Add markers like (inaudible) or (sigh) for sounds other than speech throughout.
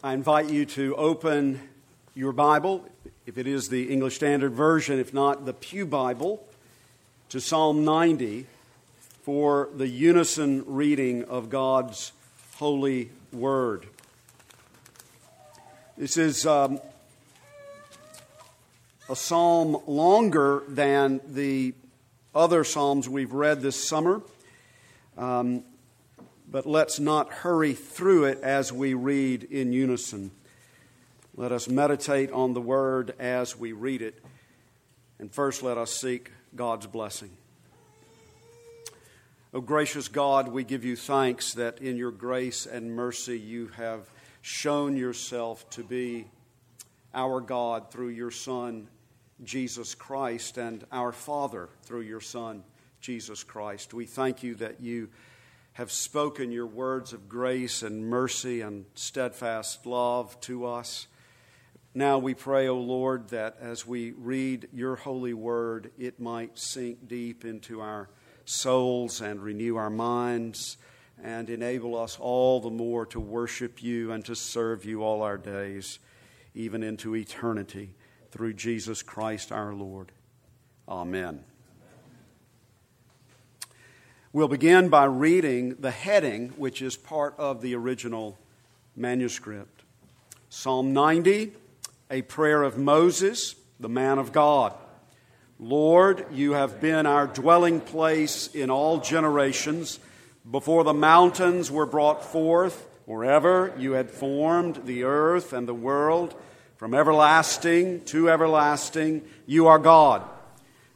I invite you to open your Bible, if it is the English Standard Version, if not the Pew Bible, to Psalm 90 for the unison reading of God's holy word. This is um, a psalm longer than the other psalms we've read this summer. Um, but let's not hurry through it as we read in unison. Let us meditate on the word as we read it. And first, let us seek God's blessing. O oh, gracious God, we give you thanks that in your grace and mercy you have shown yourself to be our God through your Son, Jesus Christ, and our Father through your Son, Jesus Christ. We thank you that you have spoken your words of grace and mercy and steadfast love to us. Now we pray, O Lord, that as we read your holy word, it might sink deep into our souls and renew our minds and enable us all the more to worship you and to serve you all our days, even into eternity, through Jesus Christ our Lord. Amen. We'll begin by reading the heading, which is part of the original manuscript Psalm 90, a prayer of Moses, the man of God. Lord, you have been our dwelling place in all generations. Before the mountains were brought forth, wherever you had formed the earth and the world, from everlasting to everlasting, you are God.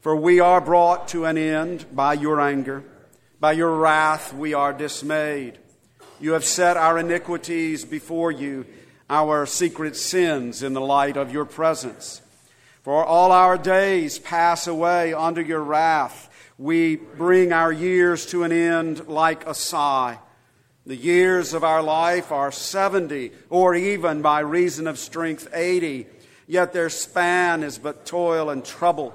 For we are brought to an end by your anger. By your wrath we are dismayed. You have set our iniquities before you, our secret sins in the light of your presence. For all our days pass away under your wrath. We bring our years to an end like a sigh. The years of our life are 70, or even by reason of strength 80, yet their span is but toil and trouble.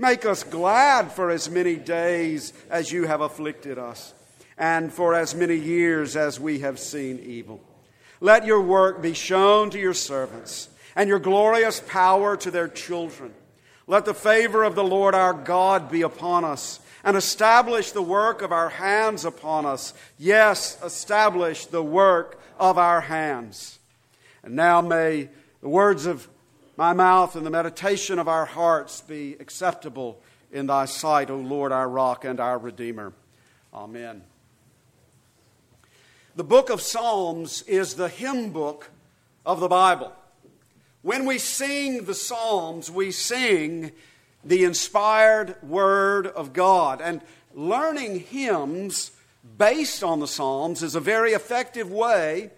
Make us glad for as many days as you have afflicted us, and for as many years as we have seen evil. Let your work be shown to your servants, and your glorious power to their children. Let the favor of the Lord our God be upon us, and establish the work of our hands upon us. Yes, establish the work of our hands. And now may the words of my mouth and the meditation of our hearts be acceptable in thy sight, O Lord, our rock and our redeemer. Amen. The book of Psalms is the hymn book of the Bible. When we sing the Psalms, we sing the inspired Word of God. And learning hymns based on the Psalms is a very effective way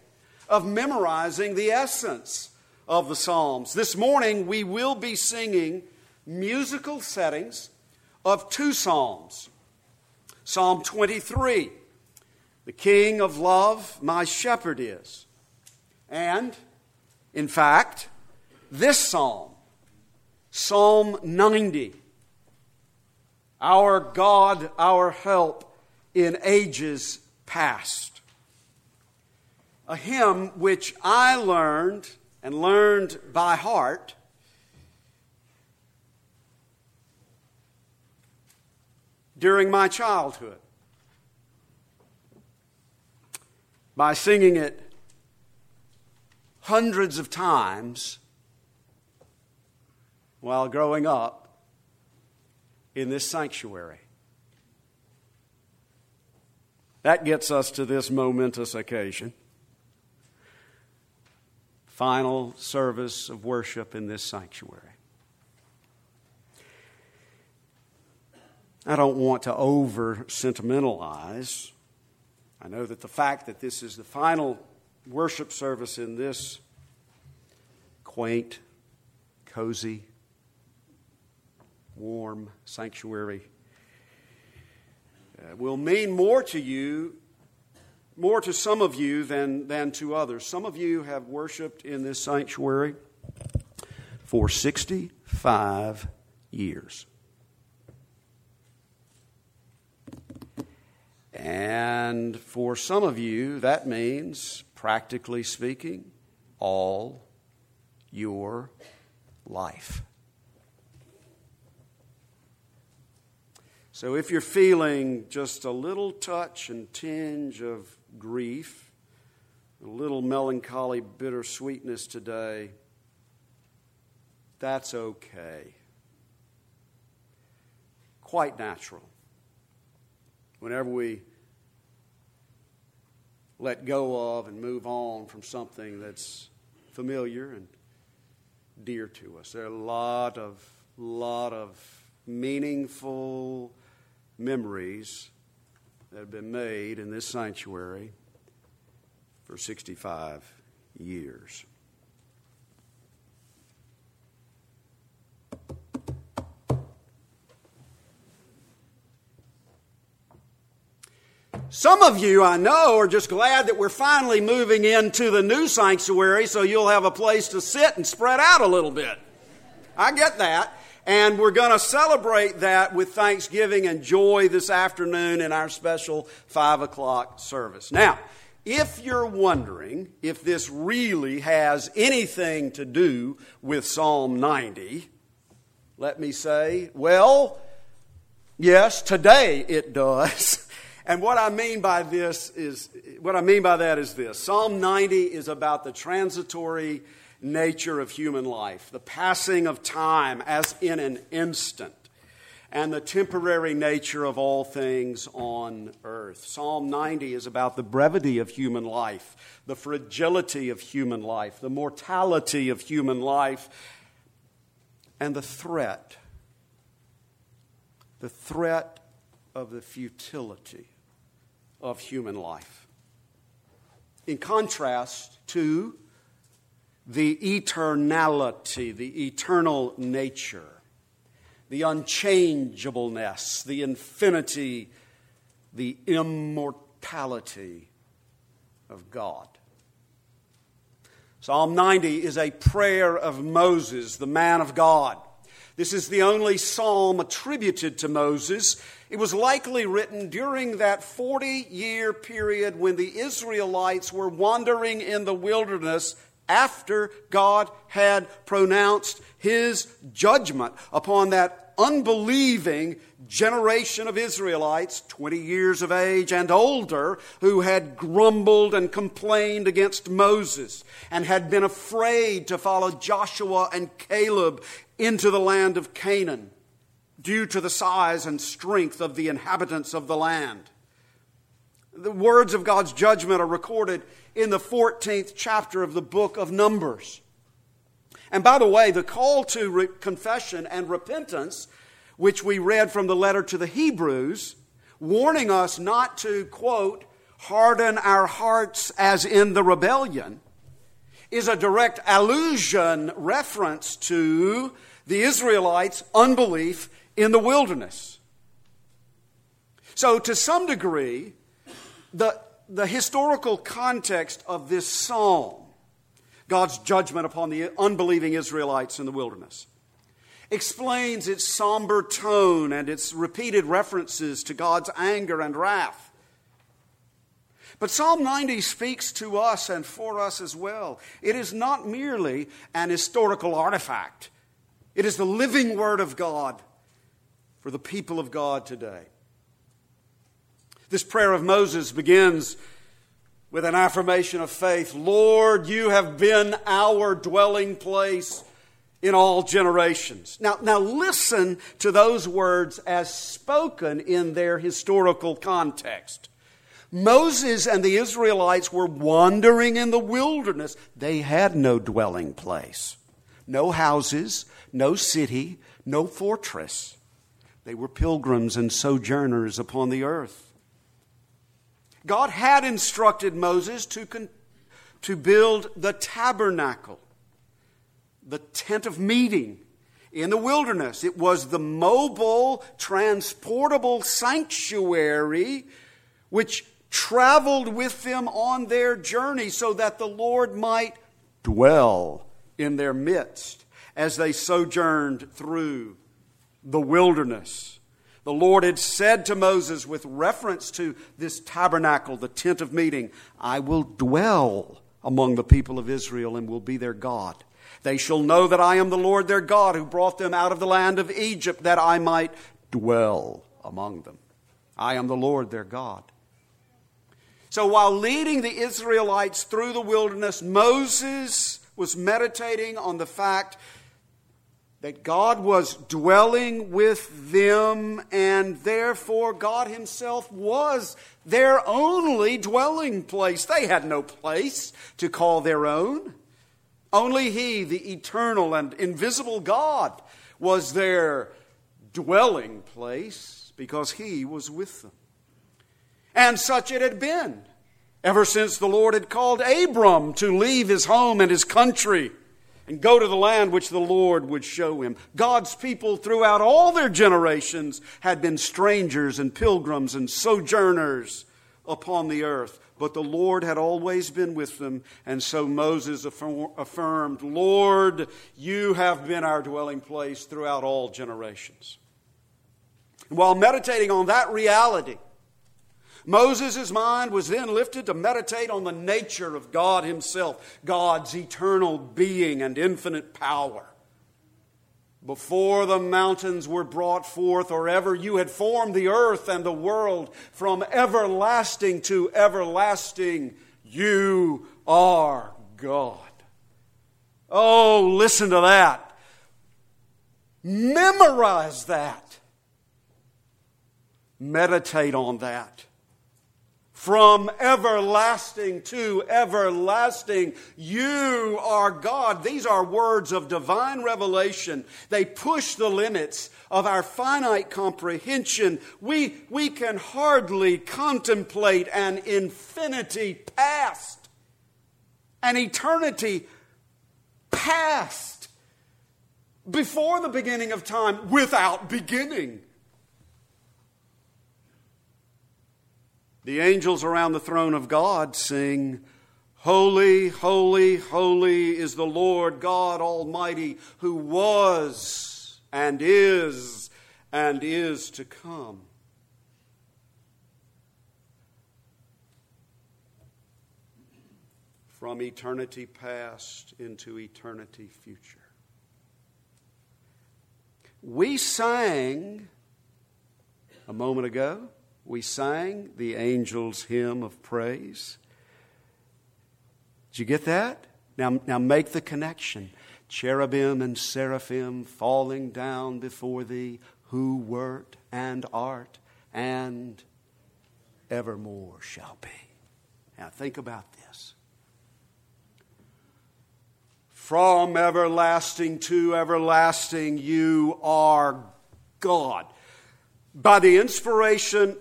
of memorizing the essence of the Psalms. This morning we will be singing musical settings of two Psalms Psalm 23, the King of Love, my shepherd is. And, in fact, this Psalm, Psalm 90, our God, our help in ages past. A hymn which I learned and learned by heart during my childhood by singing it hundreds of times while growing up in this sanctuary. That gets us to this momentous occasion. Final service of worship in this sanctuary. I don't want to over sentimentalize. I know that the fact that this is the final worship service in this quaint, cozy, warm sanctuary uh, will mean more to you, more to some of you than, than to others. Some of you have worshiped in this sanctuary for 65 years. And for some of you, that means, practically speaking, all your life. So if you're feeling just a little touch and tinge of grief, a little melancholy bittersweetness today, that's okay. Quite natural. Whenever we let go of and move on from something that's familiar and dear to us. There are a lot of lot of meaningful memories that have been made in this sanctuary for 65 years. Some of you, I know, are just glad that we're finally moving into the new sanctuary so you'll have a place to sit and spread out a little bit. I get that. And we're going to celebrate that with thanksgiving and joy this afternoon in our special 5 o'clock service. Now, if you're wondering if this really has anything to do with Psalm 90, let me say, well, yes, today it does. (laughs) And what I mean by this is, what I mean by that is this Psalm 90 is about the transitory nature of human life, the passing of time as in an instant, and the temporary nature of all things on earth. Psalm 90 is about the brevity of human life, the fragility of human life, the mortality of human life, and the threat, the threat of the futility of human life. In contrast to the eternality, the eternal nature, the unchangeableness, the infinity, the immortality of God. Psalm 90 is a prayer of Moses, the man of God. This is the only psalm attributed to Moses. It was likely written during that 40 year period when the Israelites were wandering in the wilderness after God had pronounced his judgment upon that unbelieving generation of Israelites, 20 years of age and older, who had grumbled and complained against Moses and had been afraid to follow Joshua and Caleb into the land of Canaan due to the size and strength of the inhabitants of the land. The words of God's judgment are recorded in the 14th chapter of the book of Numbers. And by the way, the call to re- confession and repentance, which we read from the letter to the Hebrews, warning us not to, quote, harden our hearts as in the rebellion, is a direct allusion, reference to the Israelites' unbelief in the wilderness. So, to some degree, the, the historical context of this psalm, God's judgment upon the unbelieving Israelites in the wilderness, explains its somber tone and its repeated references to God's anger and wrath. But Psalm 90 speaks to us and for us as well. It is not merely an historical artifact, it is the living Word of God for the people of God today. This prayer of Moses begins with an affirmation of faith Lord, you have been our dwelling place in all generations. Now, now listen to those words as spoken in their historical context. Moses and the Israelites were wandering in the wilderness. They had no dwelling place, no houses, no city, no fortress. They were pilgrims and sojourners upon the earth. God had instructed Moses to, con- to build the tabernacle, the tent of meeting in the wilderness. It was the mobile, transportable sanctuary which traveled with them on their journey so that the Lord might dwell in their midst as they sojourned through the wilderness. The Lord had said to Moses, with reference to this tabernacle, the tent of meeting, I will dwell among the people of Israel and will be their God. They shall know that I am the Lord their God who brought them out of the land of Egypt that I might dwell among them. I am the Lord their God. So while leading the Israelites through the wilderness, Moses was meditating on the fact that God was dwelling with them, and therefore God Himself was their only dwelling place. They had no place to call their own. Only He, the eternal and invisible God, was their dwelling place because He was with them. And such it had been ever since the Lord had called Abram to leave his home and his country and go to the land which the Lord would show him. God's people throughout all their generations had been strangers and pilgrims and sojourners upon the earth. But the Lord had always been with them, and so Moses affirmed, Lord, you have been our dwelling place throughout all generations. while meditating on that reality, Moses' mind was then lifted to meditate on the nature of God Himself, God's eternal being and infinite power. Before the mountains were brought forth, or ever you had formed the earth and the world, from everlasting to everlasting, you are God. Oh, listen to that. Memorize that. Meditate on that from everlasting to everlasting. You are God. These are words of divine revelation. They push the limits of our finite comprehension. We, we can hardly contemplate an infinity past, an eternity past, before the beginning of time, without beginning. The angels around the throne of God sing, Holy, holy, holy is the Lord God Almighty, who was and is and is to come. From eternity past into eternity future. We sang a moment ago we sang the angel's hymn of praise. Did you get that? Now, now make the connection. Cherubim and seraphim falling down before thee, who wert and art and evermore shall be. Now think about this. From everlasting to everlasting, you are God. By the inspiration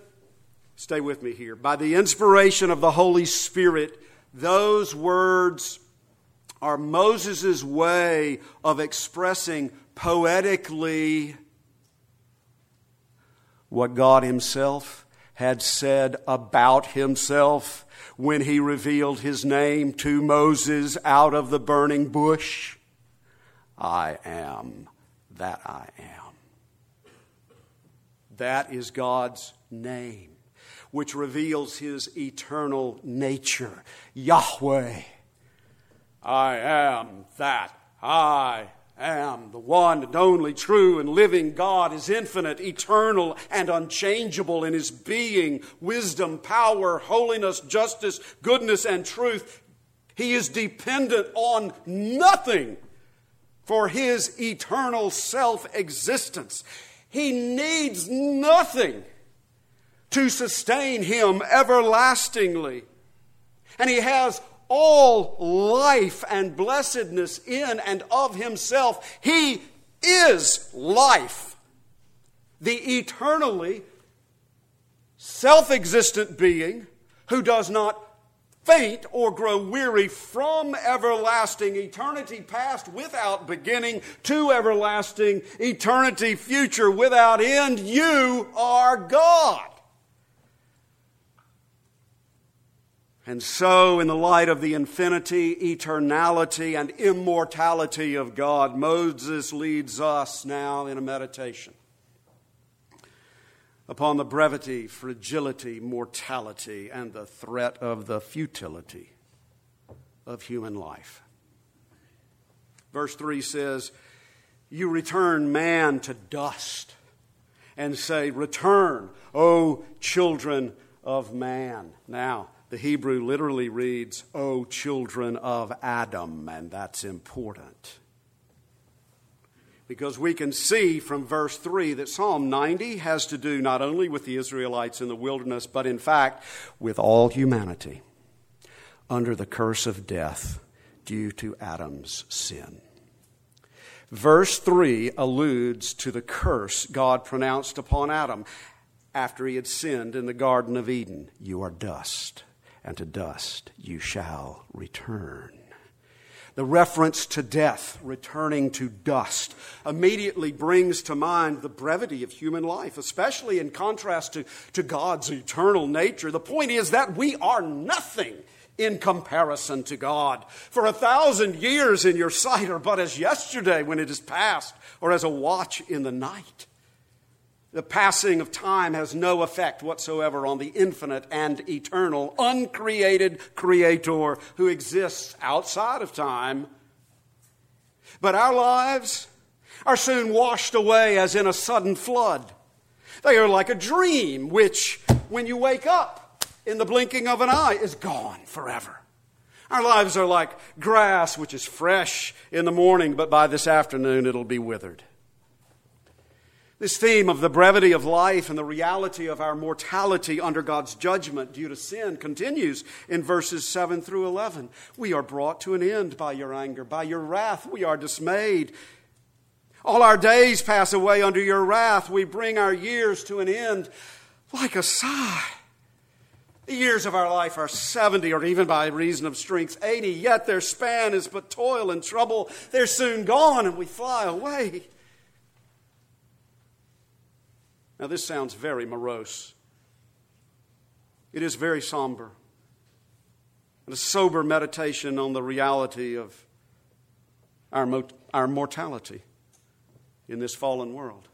Stay with me here. By the inspiration of the Holy Spirit, those words are Moses' way of expressing poetically what God Himself had said about Himself when He revealed His name to Moses out of the burning bush. I am that I am. That is God's name which reveals his eternal nature. Yahweh. I am that. I am the one and only true and living God is infinite, eternal, and unchangeable in his being, wisdom, power, holiness, justice, goodness, and truth. He is dependent on nothing for his eternal self existence. He needs nothing to sustain him everlastingly. And he has all life and blessedness in and of himself. He is life, the eternally self existent being who does not faint or grow weary from everlasting eternity past without beginning to everlasting eternity future without end. You are God. And so, in the light of the infinity, eternality, and immortality of God, Moses leads us now in a meditation upon the brevity, fragility, mortality, and the threat of the futility of human life. Verse 3 says, You return man to dust and say, Return, O children of man. Now, the Hebrew literally reads, O children of Adam, and that's important. Because we can see from verse 3 that Psalm 90 has to do not only with the Israelites in the wilderness, but in fact with all humanity under the curse of death due to Adam's sin. Verse 3 alludes to the curse God pronounced upon Adam after he had sinned in the Garden of Eden. You are dust, and to dust you shall return. The reference to death, returning to dust, immediately brings to mind the brevity of human life, especially in contrast to, to God's eternal nature. The point is that we are nothing in comparison to God. For a thousand years in your sight are but as yesterday when it is past, or as a watch in the night. The passing of time has no effect whatsoever on the infinite and eternal, uncreated Creator who exists outside of time. But our lives are soon washed away as in a sudden flood. They are like a dream, which, when you wake up in the blinking of an eye, is gone forever. Our lives are like grass, which is fresh in the morning, but by this afternoon it'll be withered. This theme of the brevity of life and the reality of our mortality under God's judgment due to sin continues in verses 7 through 11. We are brought to an end by your anger. By your wrath, we are dismayed. All our days pass away under your wrath. We bring our years to an end like a sigh. The years of our life are 70, or even by reason of strength, 80, yet their span is but toil and trouble. They're soon gone, and we fly away. Now, this sounds very morose. It is very somber. And a sober meditation on the reality of our, mo- our mortality in this fallen world.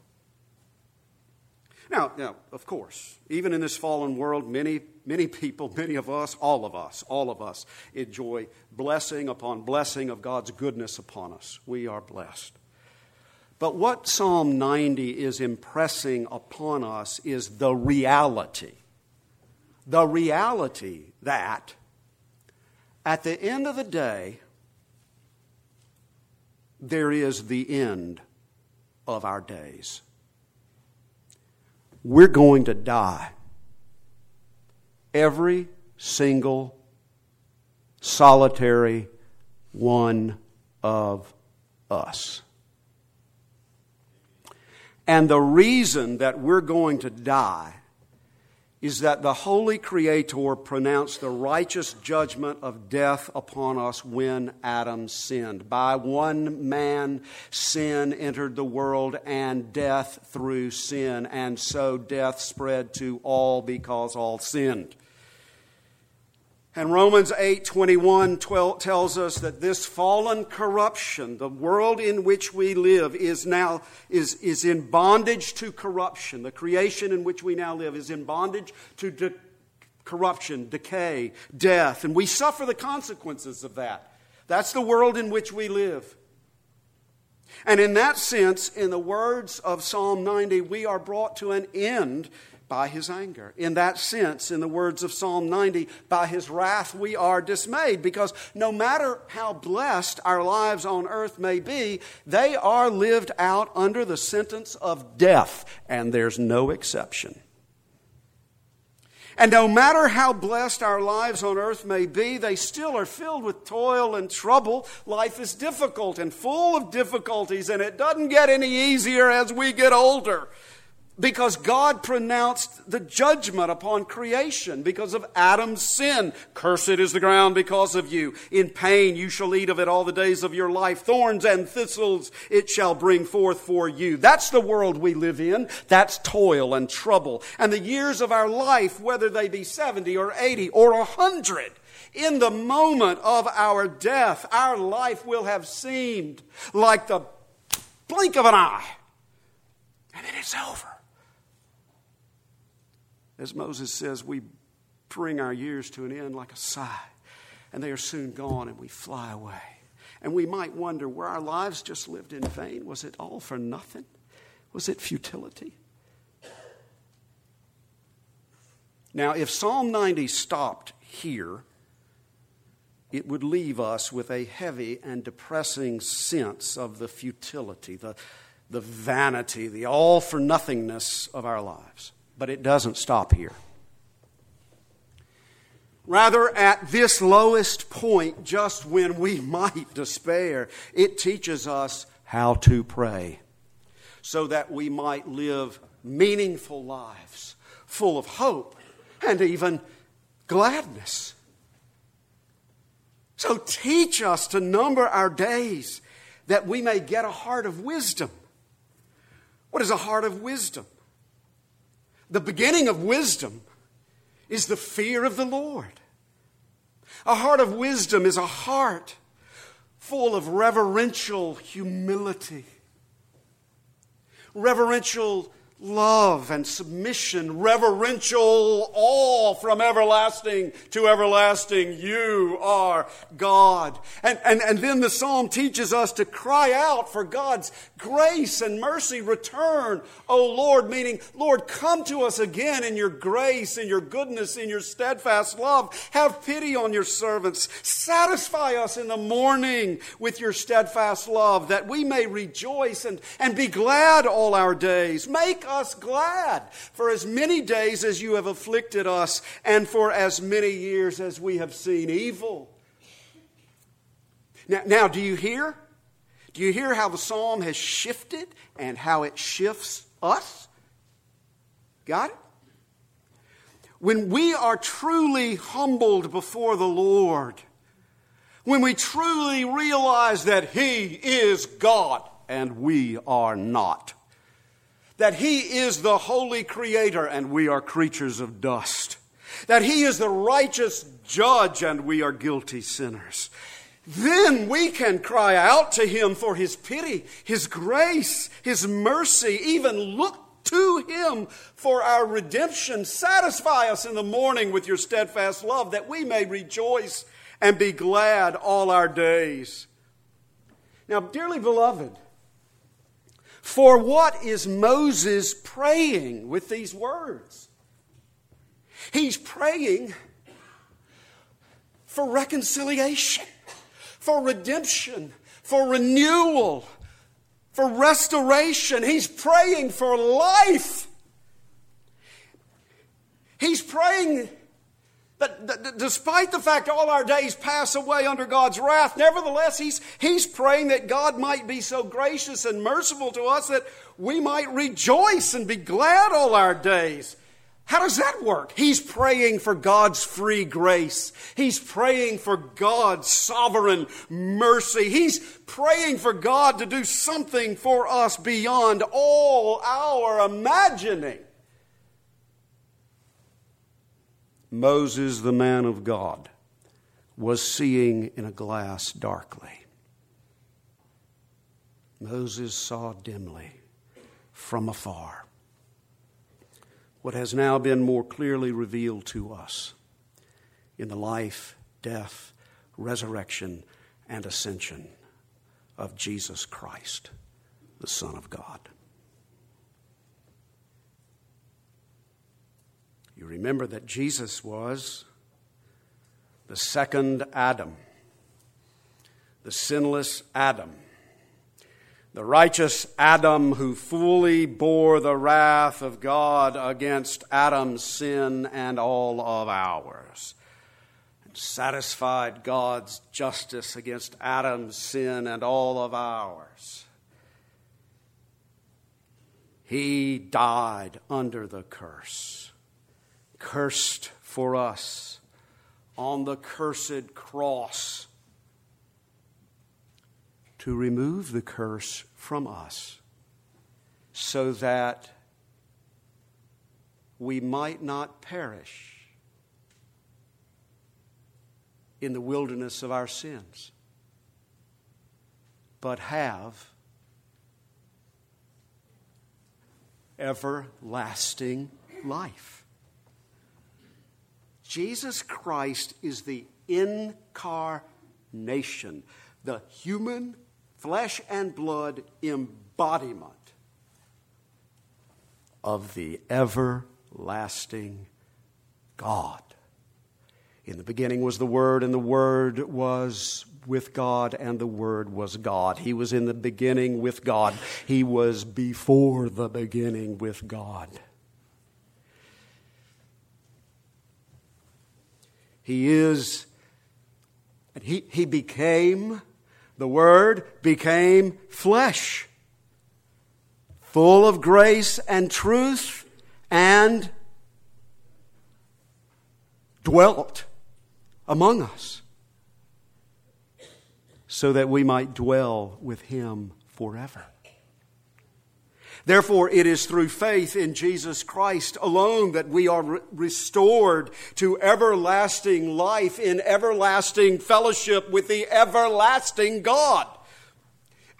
Now, now, of course, even in this fallen world, many, many people, many of us, all of us, all of us enjoy blessing upon blessing of God's goodness upon us. We are blessed. But what Psalm 90 is impressing upon us is the reality. The reality that at the end of the day, there is the end of our days. We're going to die. Every single solitary one of us. And the reason that we're going to die is that the Holy Creator pronounced the righteous judgment of death upon us when Adam sinned. By one man, sin entered the world, and death through sin. And so death spread to all because all sinned. And Romans 8 21 12, tells us that this fallen corruption, the world in which we live, is now is, is in bondage to corruption. The creation in which we now live is in bondage to de- corruption, decay, death, and we suffer the consequences of that. That's the world in which we live. And in that sense, in the words of Psalm 90, we are brought to an end by his anger. In that sense, in the words of Psalm 90, by his wrath we are dismayed because no matter how blessed our lives on earth may be, they are lived out under the sentence of death, and there's no exception. And no matter how blessed our lives on earth may be, they still are filled with toil and trouble. Life is difficult and full of difficulties, and it doesn't get any easier as we get older because God pronounced the judgment upon creation because of Adam's sin. Cursed is the ground because of you. In pain you shall eat of it all the days of your life. Thorns and thistles it shall bring forth for you. That's the world we live in. That's toil and trouble. And the years of our life, whether they be 70 or 80 or 100, in the moment of our death, our life will have seemed like the blink of an eye. And then it's over. As Moses says, we bring our years to an end like a sigh, and they are soon gone, and we fly away. And we might wonder were our lives just lived in vain? Was it all for nothing? Was it futility? Now, if Psalm 90 stopped here, it would leave us with a heavy and depressing sense of the futility, the, the vanity, the all for nothingness of our lives. But it doesn't stop here. Rather, at this lowest point, just when we (laughs) might despair, it teaches us how to pray so that we might live meaningful lives full of hope and even gladness. So teach us to number our days that we may get a heart of wisdom. What is a heart of wisdom? The beginning of wisdom is the fear of the Lord. A heart of wisdom is a heart full of reverential humility, reverential love and submission, reverential awe from everlasting to everlasting. You are God. And, and, and then the psalm teaches us to cry out for God's grace and mercy. Return, O Lord, meaning, Lord, come to us again in your grace, in your goodness, in your steadfast love. Have pity on your servants. Satisfy us in the morning with your steadfast love that we may rejoice and, and be glad all our days. Make us glad for as many days as you have afflicted us, and for as many years as we have seen evil. Now, now do you hear? Do you hear how the psalm has shifted and how it shifts us? Got it? When we are truly humbled before the Lord, when we truly realize that He is God and we are not, that He is the holy creator and we are creatures of dust, that He is the righteous judge and we are guilty sinners. Then we can cry out to Him for His pity, His grace, His mercy, even look to Him for our redemption. Satisfy us in the morning with your steadfast love that we may rejoice and be glad all our days. Now, dearly beloved, for what is Moses praying with these words? He's praying for reconciliation, for redemption, for renewal, for restoration. He's praying for life. He's praying that, despite the fact all our days pass away under God's wrath, nevertheless, he's, he's praying that God might be so gracious and merciful to us that we might rejoice and be glad all our days. How does that work? He's praying for God's free grace. He's praying for God's sovereign mercy. He's praying for God to do something for us beyond all our imagining. Moses, the man of God, was seeing in a glass darkly. Moses saw dimly from afar what has now been more clearly revealed to us in the life, death, resurrection, and ascension of Jesus Christ, the Son of God. You remember that Jesus was the second Adam, the sinless Adam, the righteous Adam who fully bore the wrath of God against Adam's sin and all of ours, and satisfied God's justice against Adam's sin and all of ours. He died under the curse cursed for us on the cursed cross to remove the curse from us so that we might not perish in the wilderness of our sins, but have everlasting life. Jesus Christ is the incarnation, the human flesh and blood embodiment of the everlasting God. In the beginning was the Word, and the Word was with God, and the Word was God. He was in the beginning with God. He was before the beginning with God. He is, and he, he became, the Word became flesh, full of grace and truth, and dwelt among us, so that we might dwell with Him forever. Therefore, it is through faith in Jesus Christ alone that we are re- restored to everlasting life in everlasting fellowship with the everlasting God.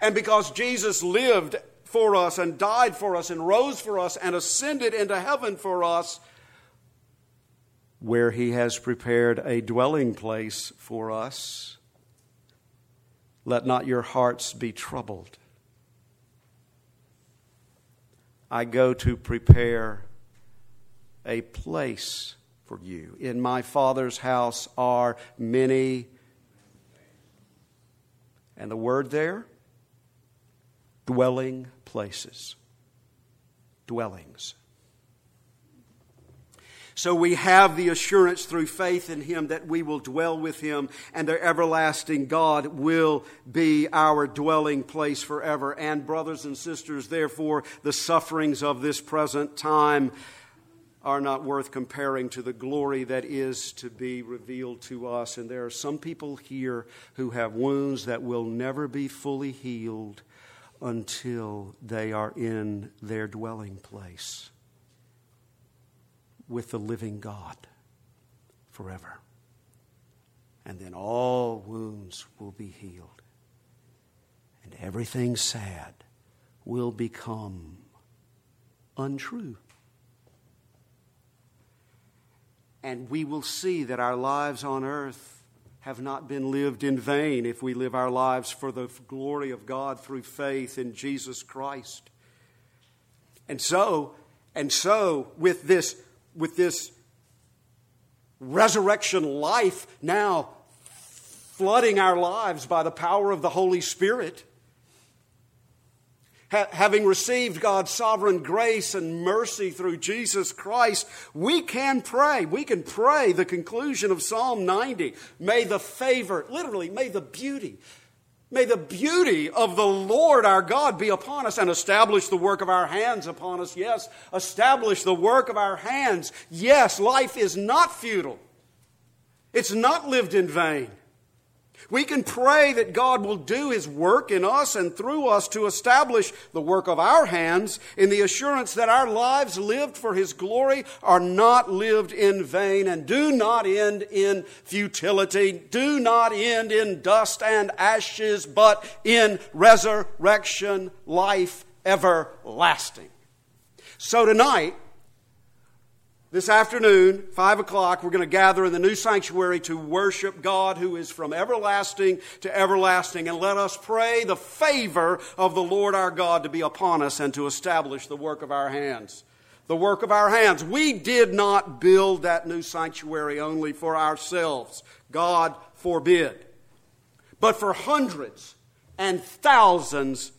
And because Jesus lived for us and died for us and rose for us and ascended into heaven for us, where he has prepared a dwelling place for us, let not your hearts be troubled. I go to prepare a place for you. In my Father's house are many, and the word there, dwelling places. Dwellings. So we have the assurance through faith in Him that we will dwell with Him and the everlasting God will be our dwelling place forever. And, brothers and sisters, therefore, the sufferings of this present time are not worth comparing to the glory that is to be revealed to us. And there are some people here who have wounds that will never be fully healed until they are in their dwelling place with the living God forever. And then all wounds will be healed. And everything sad will become untrue. And we will see that our lives on earth have not been lived in vain if we live our lives for the glory of God through faith in Jesus Christ. And so, and so with this with this resurrection life now flooding our lives by the power of the Holy Spirit. Ha- having received God's sovereign grace and mercy through Jesus Christ, we can pray. We can pray the conclusion of Psalm 90. May the favor, literally, may the beauty, May the beauty of the Lord our God be upon us and establish the work of our hands upon us. Yes, establish the work of our hands. Yes, life is not futile. It's not lived in vain. We can pray that God will do His work in us and through us to establish the work of our hands in the assurance that our lives lived for His glory are not lived in vain and do not end in futility, do not end in dust and ashes, but in resurrection life everlasting. So tonight, this afternoon, 5 o'clock, we're going to gather in the new sanctuary to worship God who is from everlasting to everlasting. And let us pray the favor of the Lord our God to be upon us and to establish the work of our hands. the work of our hands. We did not build that new sanctuary only for ourselves. God forbid. But for hundreds and thousands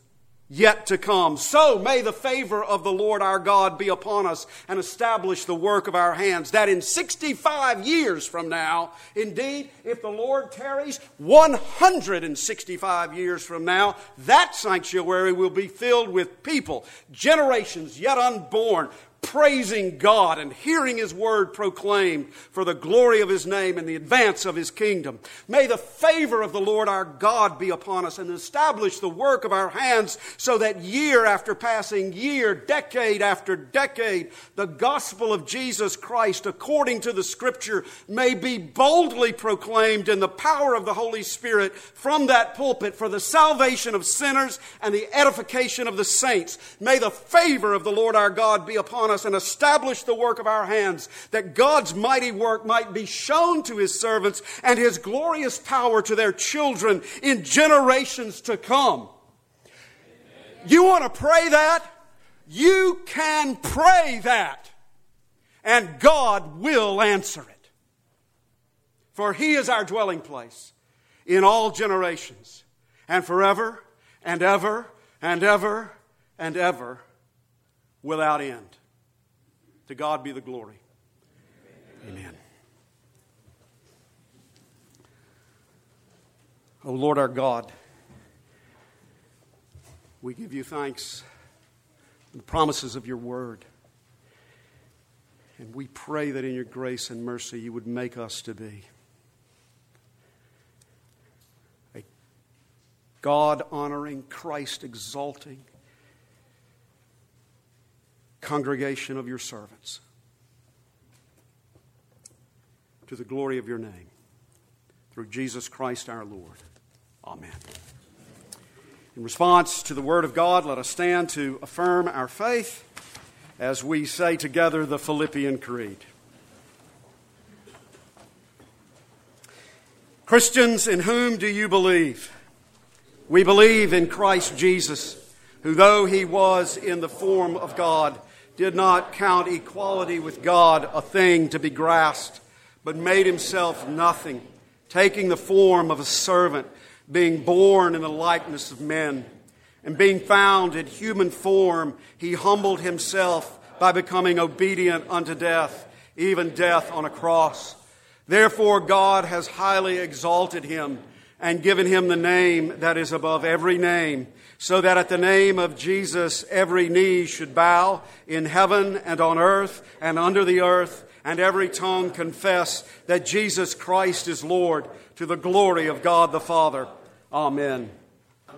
yet to come. So may the favor of the Lord our God be upon us and establish the work of our hands, that in 65 years from now, indeed, if the Lord tarries 165 years from now, that sanctuary will be filled with people, generations yet unborn, praising God and hearing His word proclaimed for the glory of His name and the advance of His kingdom. May the favor of the Lord our God be upon us and establish the work of our hands so that year after passing year, decade after decade, the gospel of Jesus Christ according to the scripture may be boldly proclaimed in the power of the Holy Spirit from that pulpit for the salvation of sinners and the edification of the saints. May the favor of the Lord our God be upon us and establish the work of our hands, that God's mighty work might be shown to his servants and his glorious power to their children in generations to come. You want to pray that? You can pray that, and God will answer it. For he is our dwelling place in all generations, and forever and ever and ever and ever without end. To God be the glory. Amen. O oh Lord our God, we give you thanks for the promises of your word. And we pray that in your grace and mercy you would make us to be a God honoring, Christ exalting, congregation of your servants to the glory of your name. Through Jesus Christ our Lord. Amen. In response to the Word of God, let us stand to affirm our faith as we say together the Philippian Creed. Christians, in whom do you believe? We believe in Christ Jesus, who, though he was in the form of God, did not count equality with God a thing to be grasped, but made himself nothing, taking the form of a servant, being born in the likeness of men. And being found in human form, he humbled himself by becoming obedient unto death, even death on a cross. Therefore, God has highly exalted him and given him the name that is above every name so that at the name of Jesus every knee should bow in heaven and on earth and under the earth, and every tongue confess that Jesus Christ is Lord to the glory of God the Father. Amen.